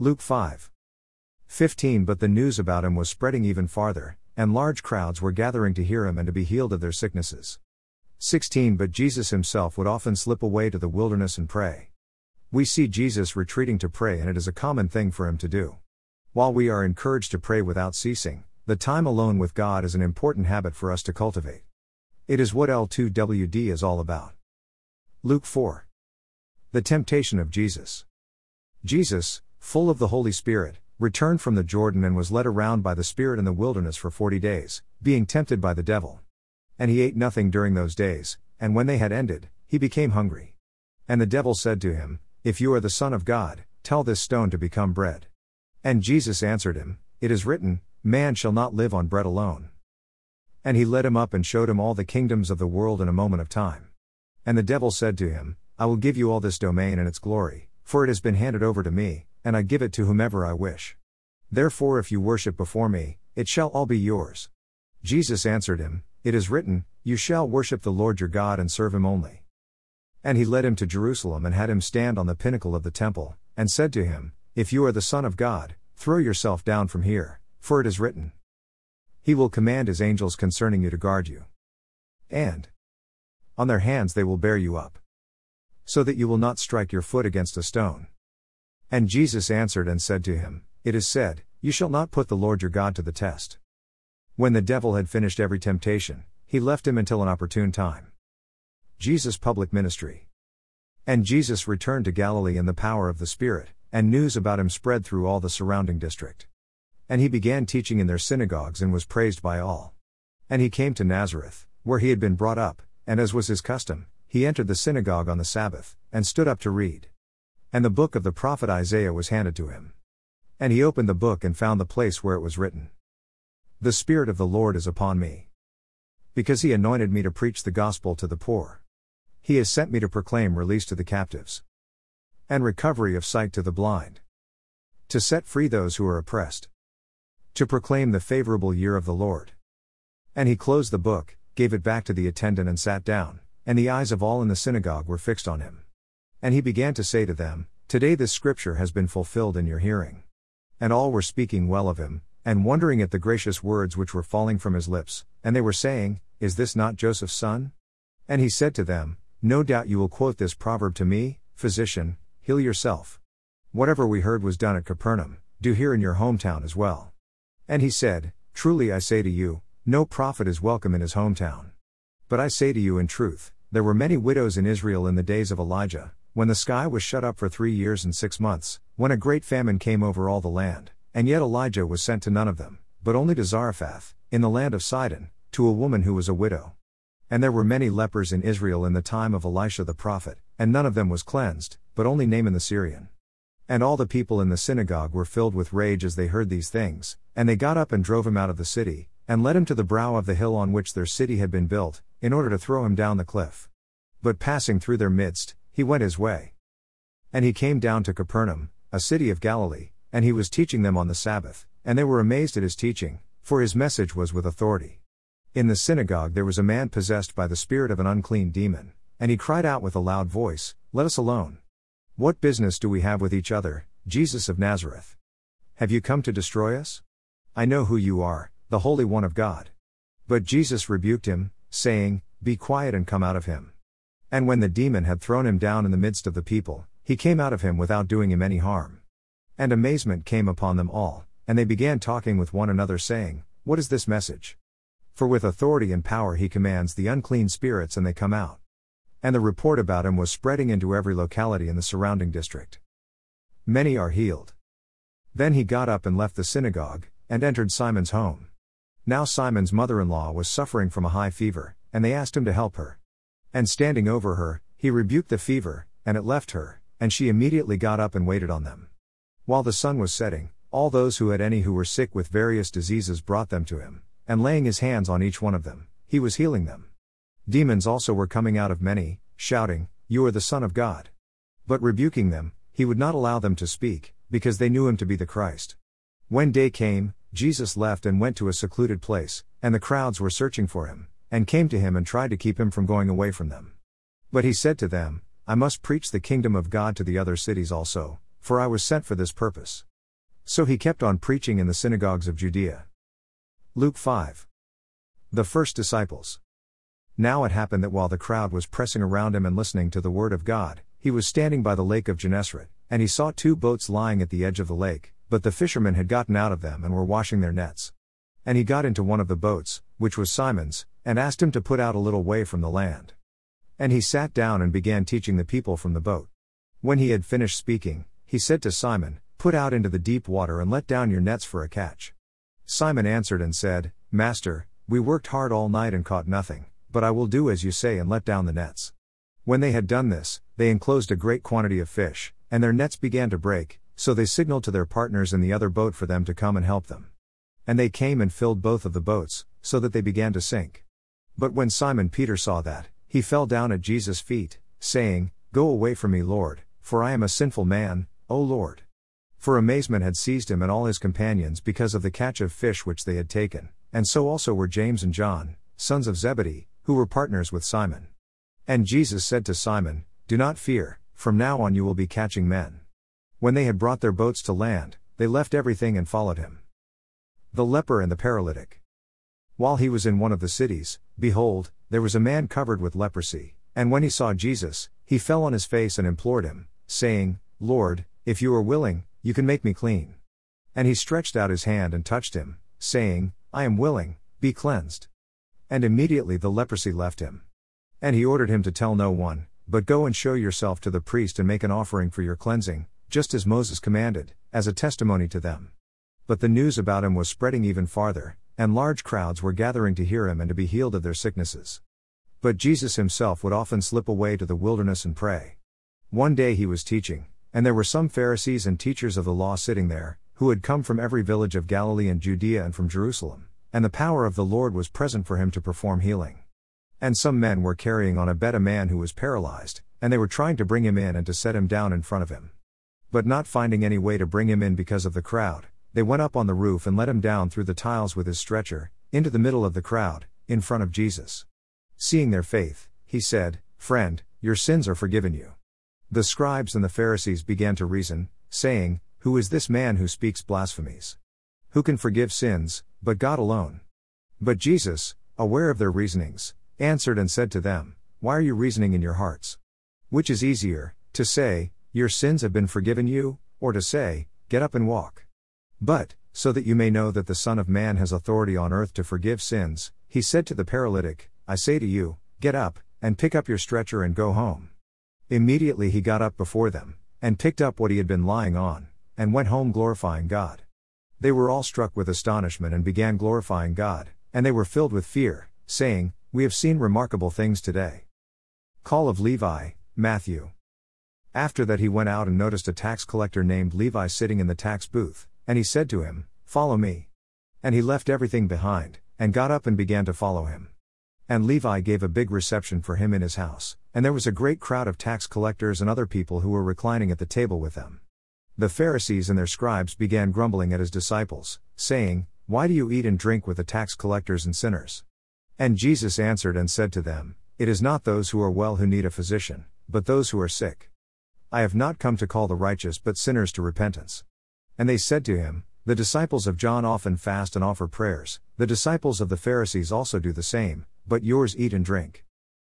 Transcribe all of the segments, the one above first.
Luke 5. 15 But the news about him was spreading even farther, and large crowds were gathering to hear him and to be healed of their sicknesses. 16 But Jesus himself would often slip away to the wilderness and pray. We see Jesus retreating to pray, and it is a common thing for him to do. While we are encouraged to pray without ceasing, the time alone with God is an important habit for us to cultivate. It is what L2WD is all about. Luke 4. The temptation of Jesus. Jesus, full of the Holy Spirit, returned from the Jordan and was led around by the Spirit in the wilderness for forty days, being tempted by the devil. And he ate nothing during those days, and when they had ended, he became hungry. And the devil said to him, If you are the Son of God, tell this stone to become bread. And Jesus answered him, It is written, Man shall not live on bread alone. And he led him up and showed him all the kingdoms of the world in a moment of time. And the devil said to him, I will give you all this domain and its glory, for it has been handed over to me, and I give it to whomever I wish. Therefore, if you worship before me, it shall all be yours. Jesus answered him, It is written, You shall worship the Lord your God and serve him only. And he led him to Jerusalem and had him stand on the pinnacle of the temple, and said to him, If you are the Son of God, throw yourself down from here, for it is written, He will command his angels concerning you to guard you. And on their hands they will bear you up. So that you will not strike your foot against a stone. And Jesus answered and said to him, It is said, You shall not put the Lord your God to the test. When the devil had finished every temptation, he left him until an opportune time. Jesus' public ministry. And Jesus returned to Galilee in the power of the Spirit, and news about him spread through all the surrounding district. And he began teaching in their synagogues and was praised by all. And he came to Nazareth, where he had been brought up, and as was his custom, he entered the synagogue on the Sabbath, and stood up to read. And the book of the prophet Isaiah was handed to him. And he opened the book and found the place where it was written The Spirit of the Lord is upon me. Because he anointed me to preach the gospel to the poor. He has sent me to proclaim release to the captives, and recovery of sight to the blind. To set free those who are oppressed. To proclaim the favorable year of the Lord. And he closed the book, gave it back to the attendant and sat down, and the eyes of all in the synagogue were fixed on him. And he began to say to them, Today this scripture has been fulfilled in your hearing. And all were speaking well of him, and wondering at the gracious words which were falling from his lips, and they were saying, Is this not Joseph's son? And he said to them, No doubt you will quote this proverb to me, Physician, heal yourself. Whatever we heard was done at Capernaum, do here in your hometown as well. And he said, Truly I say to you, no prophet is welcome in his hometown. But I say to you in truth, there were many widows in Israel in the days of Elijah, when the sky was shut up for three years and six months, when a great famine came over all the land, and yet Elijah was sent to none of them, but only to Zarephath, in the land of Sidon, to a woman who was a widow. And there were many lepers in Israel in the time of Elisha the prophet, and none of them was cleansed, but only Naaman the Syrian. And all the people in the synagogue were filled with rage as they heard these things, and they got up and drove him out of the city, and led him to the brow of the hill on which their city had been built, in order to throw him down the cliff. But passing through their midst, he went his way. And he came down to Capernaum, a city of Galilee, and he was teaching them on the Sabbath, and they were amazed at his teaching, for his message was with authority. In the synagogue there was a man possessed by the spirit of an unclean demon, and he cried out with a loud voice, Let us alone. What business do we have with each other, Jesus of Nazareth? Have you come to destroy us? I know who you are, the Holy One of God. But Jesus rebuked him, saying, Be quiet and come out of him. And when the demon had thrown him down in the midst of the people, he came out of him without doing him any harm. And amazement came upon them all, and they began talking with one another, saying, What is this message? For with authority and power he commands the unclean spirits and they come out. And the report about him was spreading into every locality in the surrounding district. Many are healed. Then he got up and left the synagogue, and entered Simon's home. Now Simon's mother in law was suffering from a high fever, and they asked him to help her. And standing over her, he rebuked the fever, and it left her, and she immediately got up and waited on them. While the sun was setting, all those who had any who were sick with various diseases brought them to him, and laying his hands on each one of them, he was healing them. Demons also were coming out of many, shouting, You are the Son of God. But rebuking them, he would not allow them to speak, because they knew him to be the Christ. When day came, Jesus left and went to a secluded place, and the crowds were searching for him, and came to him and tried to keep him from going away from them. But he said to them, I must preach the kingdom of God to the other cities also, for I was sent for this purpose. So he kept on preaching in the synagogues of Judea. Luke 5. The first disciples. Now it happened that while the crowd was pressing around him and listening to the word of God, he was standing by the lake of Gennesaret, and he saw two boats lying at the edge of the lake, but the fishermen had gotten out of them and were washing their nets. And he got into one of the boats, which was Simon's, and asked him to put out a little way from the land. And he sat down and began teaching the people from the boat. When he had finished speaking, he said to Simon, Put out into the deep water and let down your nets for a catch. Simon answered and said, Master, we worked hard all night and caught nothing, but I will do as you say and let down the nets. When they had done this, they enclosed a great quantity of fish, and their nets began to break, so they signaled to their partners in the other boat for them to come and help them. And they came and filled both of the boats, so that they began to sink. But when Simon Peter saw that, he fell down at Jesus' feet, saying, Go away from me, Lord, for I am a sinful man, O Lord. For amazement had seized him and all his companions because of the catch of fish which they had taken, and so also were James and John, sons of Zebedee, who were partners with Simon. And Jesus said to Simon, Do not fear, from now on you will be catching men. When they had brought their boats to land, they left everything and followed him. The leper and the paralytic. While he was in one of the cities, behold, there was a man covered with leprosy, and when he saw Jesus, he fell on his face and implored him, saying, Lord, if you are willing, you can make me clean. And he stretched out his hand and touched him, saying, I am willing, be cleansed. And immediately the leprosy left him. And he ordered him to tell no one, but go and show yourself to the priest and make an offering for your cleansing, just as Moses commanded, as a testimony to them. But the news about him was spreading even farther, and large crowds were gathering to hear him and to be healed of their sicknesses. But Jesus himself would often slip away to the wilderness and pray. One day he was teaching, and there were some Pharisees and teachers of the law sitting there, who had come from every village of Galilee and Judea and from Jerusalem, and the power of the Lord was present for him to perform healing. And some men were carrying on a bed a man who was paralyzed, and they were trying to bring him in and to set him down in front of him. But not finding any way to bring him in because of the crowd, they went up on the roof and let him down through the tiles with his stretcher, into the middle of the crowd, in front of Jesus. Seeing their faith, he said, Friend, your sins are forgiven you. The scribes and the Pharisees began to reason, saying, Who is this man who speaks blasphemies? Who can forgive sins, but God alone? But Jesus, aware of their reasonings, answered and said to them, Why are you reasoning in your hearts? Which is easier, to say, Your sins have been forgiven you, or to say, Get up and walk? But, so that you may know that the Son of Man has authority on earth to forgive sins, he said to the paralytic, I say to you, get up, and pick up your stretcher and go home. Immediately he got up before them, and picked up what he had been lying on, and went home glorifying God. They were all struck with astonishment and began glorifying God, and they were filled with fear, saying, We have seen remarkable things today. Call of Levi, Matthew. After that he went out and noticed a tax collector named Levi sitting in the tax booth. And he said to him, Follow me. And he left everything behind, and got up and began to follow him. And Levi gave a big reception for him in his house, and there was a great crowd of tax collectors and other people who were reclining at the table with them. The Pharisees and their scribes began grumbling at his disciples, saying, Why do you eat and drink with the tax collectors and sinners? And Jesus answered and said to them, It is not those who are well who need a physician, but those who are sick. I have not come to call the righteous but sinners to repentance. And they said to him, The disciples of John often fast and offer prayers, the disciples of the Pharisees also do the same, but yours eat and drink.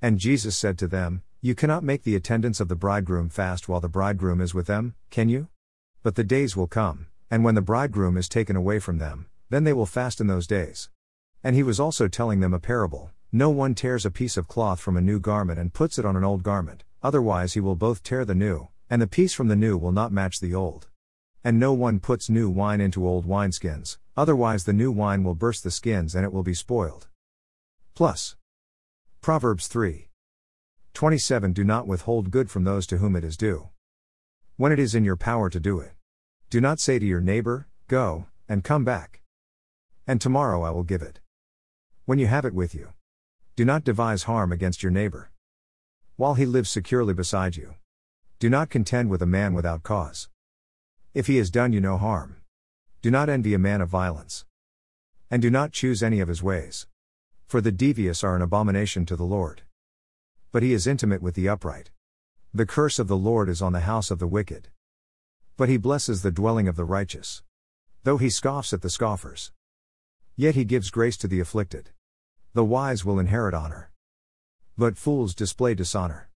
And Jesus said to them, You cannot make the attendants of the bridegroom fast while the bridegroom is with them, can you? But the days will come, and when the bridegroom is taken away from them, then they will fast in those days. And he was also telling them a parable No one tears a piece of cloth from a new garment and puts it on an old garment, otherwise he will both tear the new, and the piece from the new will not match the old. And no one puts new wine into old wineskins, otherwise the new wine will burst the skins and it will be spoiled. Plus. Proverbs 3. 27 Do not withhold good from those to whom it is due. When it is in your power to do it. Do not say to your neighbor, Go, and come back. And tomorrow I will give it. When you have it with you. Do not devise harm against your neighbor. While he lives securely beside you. Do not contend with a man without cause. If he has done you no harm. Do not envy a man of violence. And do not choose any of his ways. For the devious are an abomination to the Lord. But he is intimate with the upright. The curse of the Lord is on the house of the wicked. But he blesses the dwelling of the righteous. Though he scoffs at the scoffers. Yet he gives grace to the afflicted. The wise will inherit honor. But fools display dishonor.